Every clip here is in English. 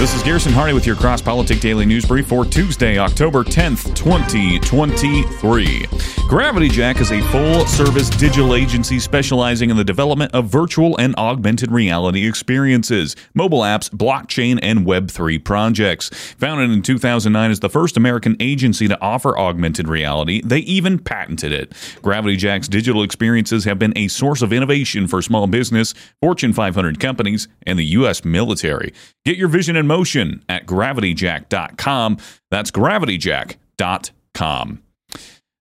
This is Garrison Hardie with your CrossPolitic Daily News Brief for Tuesday, October 10th, 2023. Gravity Jack is a full service digital agency specializing in the development of virtual and augmented reality experiences, mobile apps, blockchain, and Web3 projects. Founded in 2009 as the first American agency to offer augmented reality, they even patented it. Gravity Jack's digital experiences have been a source of innovation for small business, Fortune 500 companies, and the U.S. military. Get your vision in motion at gravityjack.com. That's gravityjack.com.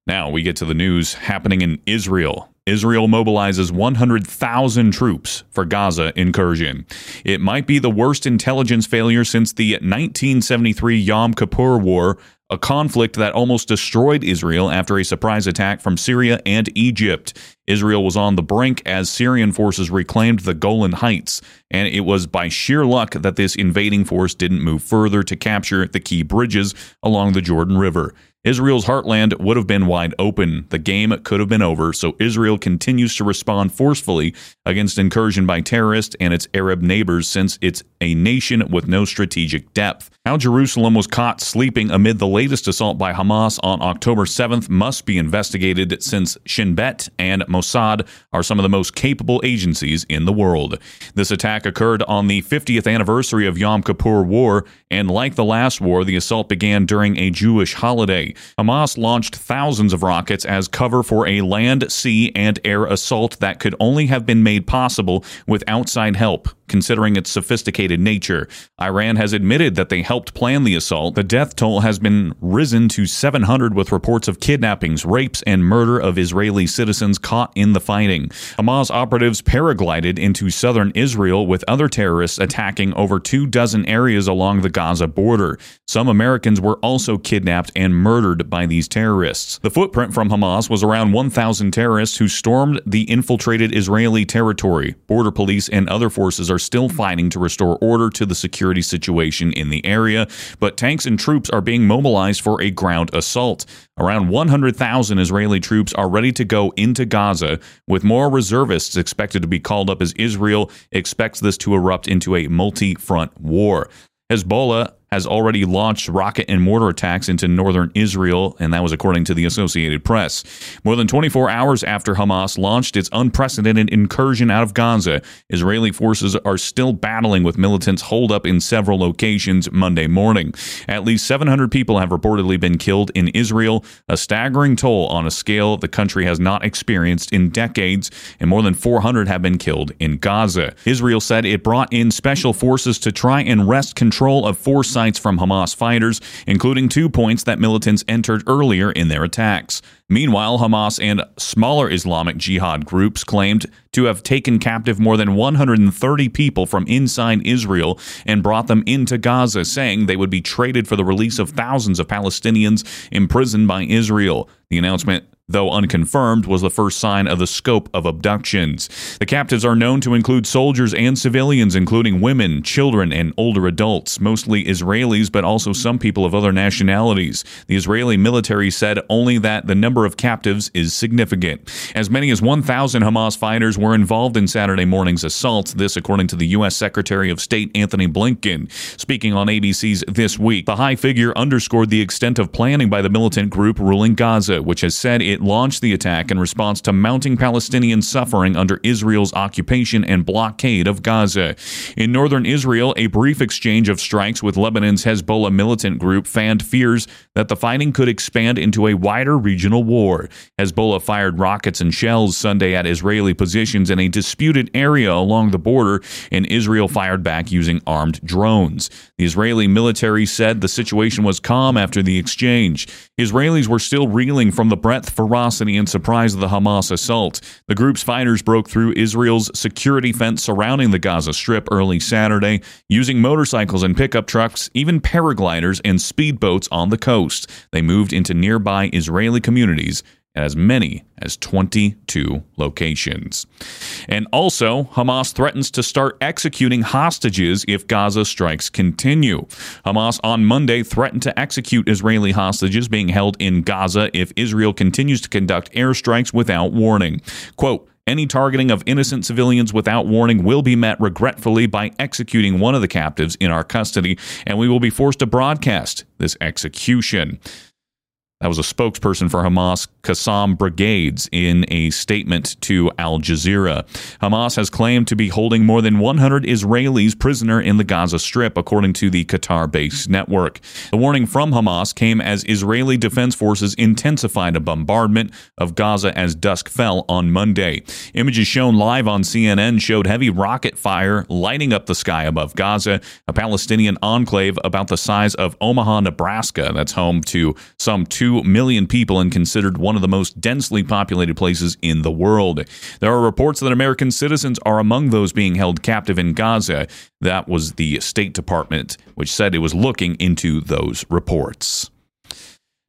Now we get to the news happening in Israel. Israel mobilizes 100,000 troops for Gaza incursion. It might be the worst intelligence failure since the 1973 Yom Kippur War, a conflict that almost destroyed Israel after a surprise attack from Syria and Egypt. Israel was on the brink as Syrian forces reclaimed the Golan Heights, and it was by sheer luck that this invading force didn't move further to capture the key bridges along the Jordan River. Israel's heartland would have been wide open. The game could have been over, so Israel continues to respond forcefully against incursion by terrorists and its Arab neighbors since it's a nation with no strategic depth. How Jerusalem was caught sleeping amid the latest assault by Hamas on October 7th must be investigated since Shin Bet and Mossad are some of the most capable agencies in the world. This attack occurred on the 50th anniversary of Yom Kippur War, and like the last war, the assault began during a Jewish holiday. Hamas launched thousands of rockets as cover for a land, sea, and air assault that could only have been made possible with outside help, considering its sophisticated nature. Iran has admitted that they helped plan the assault. The death toll has been risen to 700 with reports of kidnappings, rapes, and murder of Israeli citizens caught in the fighting. Hamas operatives paraglided into southern Israel with other terrorists attacking over two dozen areas along the Gaza border. Some Americans were also kidnapped and murdered by these terrorists. The footprint from Hamas was around 1,000 terrorists who stormed the infiltrated Israeli territory. Border police and other forces are still fighting to restore order to the security situation in the area, but tanks and troops are being mobilized for a ground assault. Around 100,000 Israeli troops are ready to go into Gaza, with more reservists expected to be called up as Israel expects this to erupt into a multi front war. Hezbollah has already launched rocket and mortar attacks into northern Israel, and that was according to the Associated Press. More than 24 hours after Hamas launched its unprecedented incursion out of Gaza, Israeli forces are still battling with militants holed up in several locations Monday morning. At least 700 people have reportedly been killed in Israel, a staggering toll on a scale the country has not experienced in decades, and more than 400 have been killed in Gaza. Israel said it brought in special forces to try and wrest control of four from Hamas fighters, including two points that militants entered earlier in their attacks. Meanwhile, Hamas and smaller Islamic Jihad groups claimed to have taken captive more than 130 people from inside Israel and brought them into Gaza, saying they would be traded for the release of thousands of Palestinians imprisoned by Israel. The announcement though unconfirmed, was the first sign of the scope of abductions. The captives are known to include soldiers and civilians, including women, children, and older adults, mostly Israelis, but also some people of other nationalities. The Israeli military said only that the number of captives is significant. As many as 1,000 Hamas fighters were involved in Saturday morning's assault, this according to the U.S. Secretary of State Antony Blinken. Speaking on ABC's This Week, the high figure underscored the extent of planning by the militant group ruling Gaza, which has said it launched the attack in response to mounting Palestinian suffering under Israel's occupation and blockade of Gaza. In northern Israel, a brief exchange of strikes with Lebanon's Hezbollah militant group fanned fears that the fighting could expand into a wider regional war. Hezbollah fired rockets and shells Sunday at Israeli positions in a disputed area along the border, and Israel fired back using armed drones. The Israeli military said the situation was calm after the exchange. Israelis were still reeling from the breadth, ferocity, and surprise of the Hamas assault. The group's fighters broke through Israel's security fence surrounding the Gaza Strip early Saturday, using motorcycles and pickup trucks, even paragliders and speedboats on the coast. They moved into nearby Israeli communities as many as 22 locations. And also, Hamas threatens to start executing hostages if Gaza strikes continue. Hamas on Monday threatened to execute Israeli hostages being held in Gaza if Israel continues to conduct airstrikes without warning. Quote, Any targeting of innocent civilians without warning will be met regretfully by executing one of the captives in our custody, and we will be forced to broadcast this execution. That was a spokesperson for Hamas, Qassam Brigades, in a statement to Al Jazeera. Hamas has claimed to be holding more than 100 Israelis prisoner in the Gaza Strip, according to the Qatar based network. The warning from Hamas came as Israeli defense forces intensified a bombardment of Gaza as dusk fell on Monday. Images shown live on CNN showed heavy rocket fire lighting up the sky above Gaza, a Palestinian enclave about the size of Omaha, Nebraska, that's home to some 2 2 million people and considered one of the most densely populated places in the world. There are reports that American citizens are among those being held captive in Gaza. That was the State Department, which said it was looking into those reports.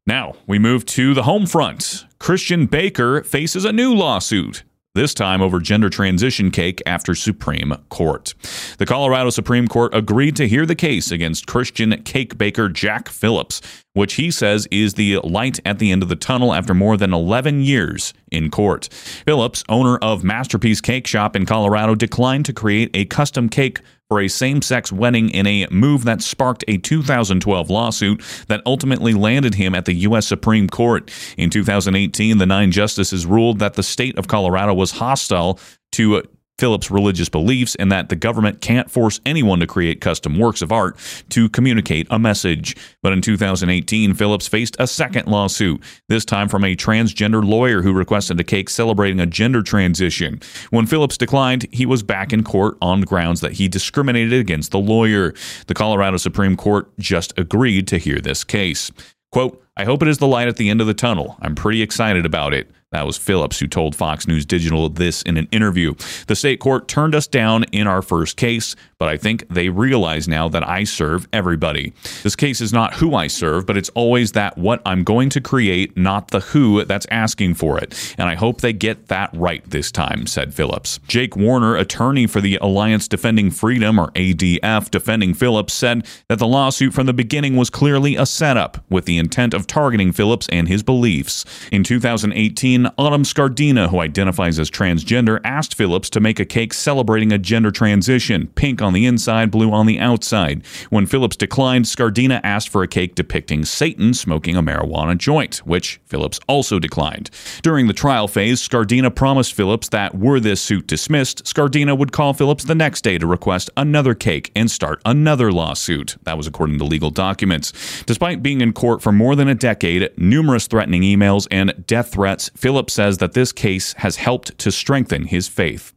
Now, we move to the home front. Christian Baker faces a new lawsuit this time over gender transition cake after Supreme Court. The Colorado Supreme Court agreed to hear the case against Christian cake baker Jack Phillips, which he says is the light at the end of the tunnel after more than 11 years in court. Phillips, owner of Masterpiece Cake Shop in Colorado, declined to create a custom cake for a same sex wedding in a move that sparked a 2012 lawsuit that ultimately landed him at the U.S. Supreme Court. In 2018, the nine justices ruled that the state of Colorado was hostile to Phillips' religious beliefs and that the government can't force anyone to create custom works of art to communicate a message. But in 2018, Phillips faced a second lawsuit, this time from a transgender lawyer who requested a cake celebrating a gender transition. When Phillips declined, he was back in court on grounds that he discriminated against the lawyer. The Colorado Supreme Court just agreed to hear this case. Quote, I hope it is the light at the end of the tunnel. I'm pretty excited about it. That was Phillips who told Fox News Digital this in an interview. The state court turned us down in our first case, but I think they realize now that I serve everybody. This case is not who I serve, but it's always that what I'm going to create, not the who that's asking for it. And I hope they get that right this time, said Phillips. Jake Warner, attorney for the Alliance Defending Freedom, or ADF, defending Phillips, said that the lawsuit from the beginning was clearly a setup with the intent of targeting Phillips and his beliefs. In 2018, Autumn Scardina, who identifies as transgender, asked Phillips to make a cake celebrating a gender transition, pink on the inside, blue on the outside. When Phillips declined, Scardina asked for a cake depicting Satan smoking a marijuana joint, which Phillips also declined. During the trial phase, Scardina promised Phillips that were this suit dismissed, Scardina would call Phillips the next day to request another cake and start another lawsuit. That was according to legal documents. Despite being in court for more than a decade, numerous threatening emails, and death threats, Phillips says that this case has helped to strengthen his faith.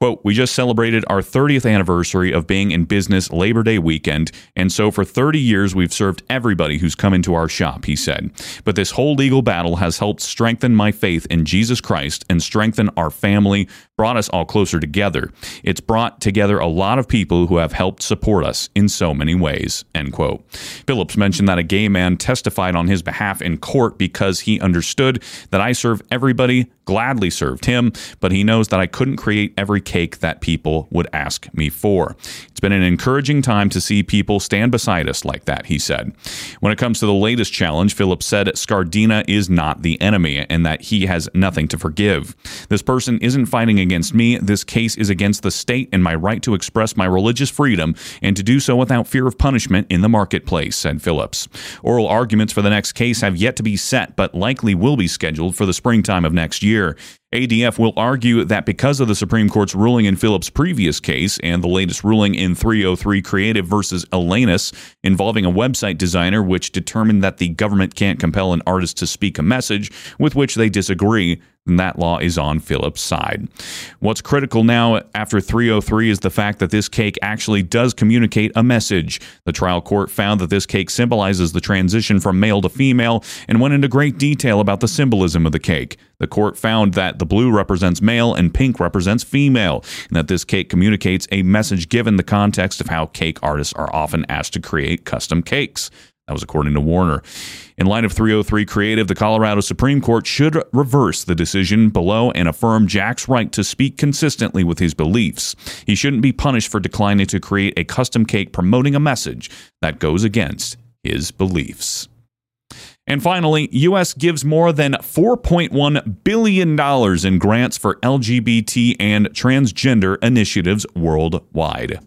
Quote, we just celebrated our 30th anniversary of being in business Labor Day weekend, and so for 30 years we've served everybody who's come into our shop, he said. But this whole legal battle has helped strengthen my faith in Jesus Christ and strengthen our family, brought us all closer together. It's brought together a lot of people who have helped support us in so many ways, end quote. Phillips mentioned that a gay man testified on his behalf in court because he understood that I serve everybody, gladly served him, but he knows that I couldn't create every cake that people would ask me for. It's been an encouraging time to see people stand beside us like that, he said. When it comes to the latest challenge, Phillips said Scardina is not the enemy and that he has nothing to forgive. This person isn't fighting against me. This case is against the state and my right to express my religious freedom and to do so without fear of punishment in the marketplace, said Phillips. Oral arguments for the next case have yet to be set, but likely will be scheduled for the springtime of next year. ADF will argue that because of the Supreme Court's ruling in Phillips' previous case and the latest ruling in 303 Creative versus Elenis involving a website designer which determined that the government can't compel an artist to speak a message with which they disagree, then that law is on Phillips' side. What's critical now after 303 is the fact that this cake actually does communicate a message. The trial court found that this cake symbolizes the transition from male to female and went into great detail about the symbolism of the cake. The court found that the blue represents male and pink represents female, and that this cake communicates a message given the context of how cake artists are often asked to create custom cakes. That was according to Warner. In light of 303 Creative, the Colorado Supreme Court should reverse the decision below and affirm Jack's right to speak consistently with his beliefs. He shouldn't be punished for declining to create a custom cake promoting a message that goes against his beliefs. And finally, US gives more than $4.1 billion in grants for LGBT and transgender initiatives worldwide.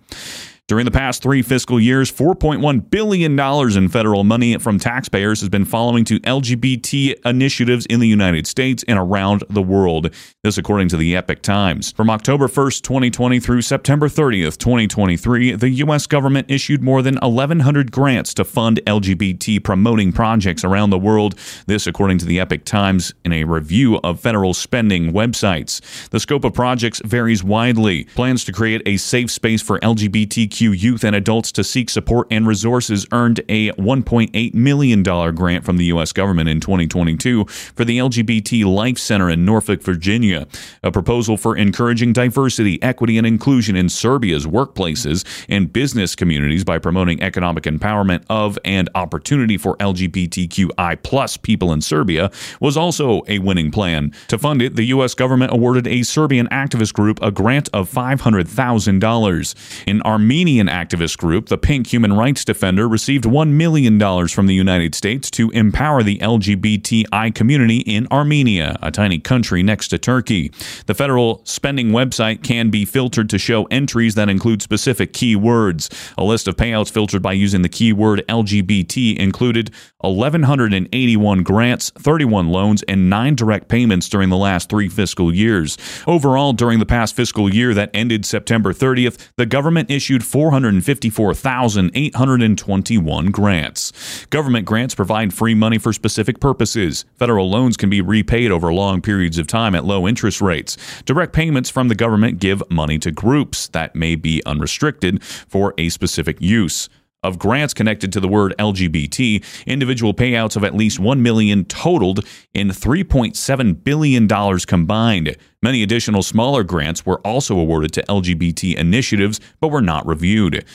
During the past three fiscal years, $4.1 billion in federal money from taxpayers has been following to LGBT initiatives in the United States and around the world. This, according to the Epoch Times. From October 1st, 2020 through September 30th, 2023, the U.S. government issued more than 1,100 grants to fund LGBT promoting projects around the world. This, according to the Epoch Times, in a review of federal spending websites. The scope of projects varies widely. Plans to create a safe space for LGBTQ youth and adults to seek support and resources earned a $1.8 million grant from the U.S. government in 2022 for the LGBT Life Center in Norfolk, Virginia. A proposal for encouraging diversity, equity, and inclusion in Serbia's workplaces and business communities by promoting economic empowerment of and opportunity for LGBTQI plus people in Serbia was also a winning plan. To fund it, the U.S. government awarded a Serbian activist group a grant of $500,000. In Armenia, Armenian activist group, the Pink Human Rights Defender, received $1 million from the United States to empower the LGBTI community in Armenia, a tiny country next to Turkey. The federal spending website can be filtered to show entries that include specific keywords. A list of payouts filtered by using the keyword LGBT included 1,181 grants, 31 loans, and 9 direct payments during the last three fiscal years. Overall, during the past fiscal year that ended September 30th, the government issued 454,821 grants. Government grants provide free money for specific purposes. Federal loans can be repaid over long periods of time at low interest rates. Direct payments from the government give money to groups that may be unrestricted for a specific use of grants connected to the word LGBT, individual payouts of at least 1 million totaled in 3.7 billion dollars combined. Many additional smaller grants were also awarded to LGBT initiatives but were not reviewed.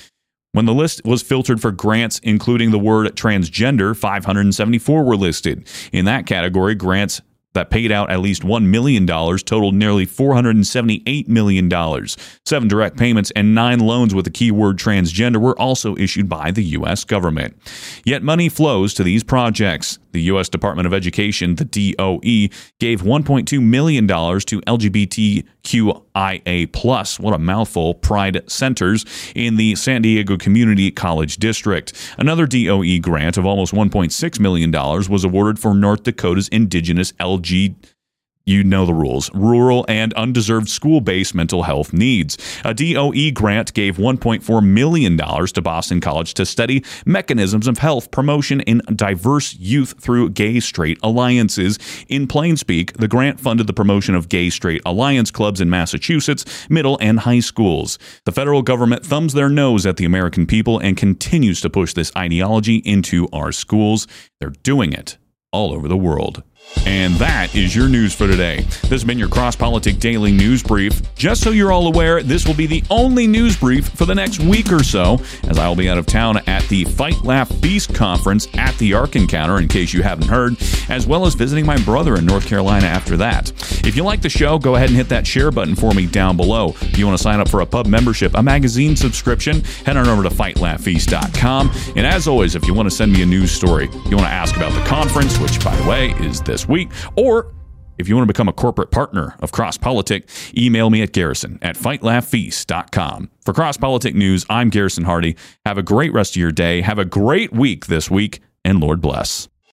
When the list was filtered for grants including the word transgender, 574 were listed. In that category, grants that paid out at least $1 million totaled nearly $478 million. Seven direct payments and nine loans with the keyword transgender were also issued by the U.S. government. Yet money flows to these projects. The U.S. Department of Education, the DOE, gave $1.2 million to LGBTQIA, plus, what a mouthful, Pride Centers in the San Diego Community College District. Another DOE grant of almost $1.6 million was awarded for North Dakota's indigenous LG you know the rules rural and undeserved school based mental health needs. A DOE grant gave $1.4 million to Boston College to study mechanisms of health promotion in diverse youth through gay straight alliances. In plain speak, the grant funded the promotion of gay straight alliance clubs in Massachusetts, middle and high schools. The federal government thumbs their nose at the American people and continues to push this ideology into our schools. They're doing it all over the world. And that is your news for today. This has been your CrossPolitic Daily News Brief. Just so you're all aware, this will be the only news brief for the next week or so, as I will be out of town at the Fight Laugh Feast conference at the Ark Encounter, in case you haven't heard, as well as visiting my brother in North Carolina after that. If you like the show, go ahead and hit that share button for me down below. If you want to sign up for a pub membership, a magazine subscription, head on over to fightlaughfeast.com. And as always, if you want to send me a news story, you want to ask about the conference, which, by the way, is this week, or if you want to become a corporate partner of CrossPolitic, email me at garrison at fightlaughfeast.com. For CrossPolitic News, I'm Garrison Hardie. Have a great rest of your day. Have a great week this week, and Lord bless.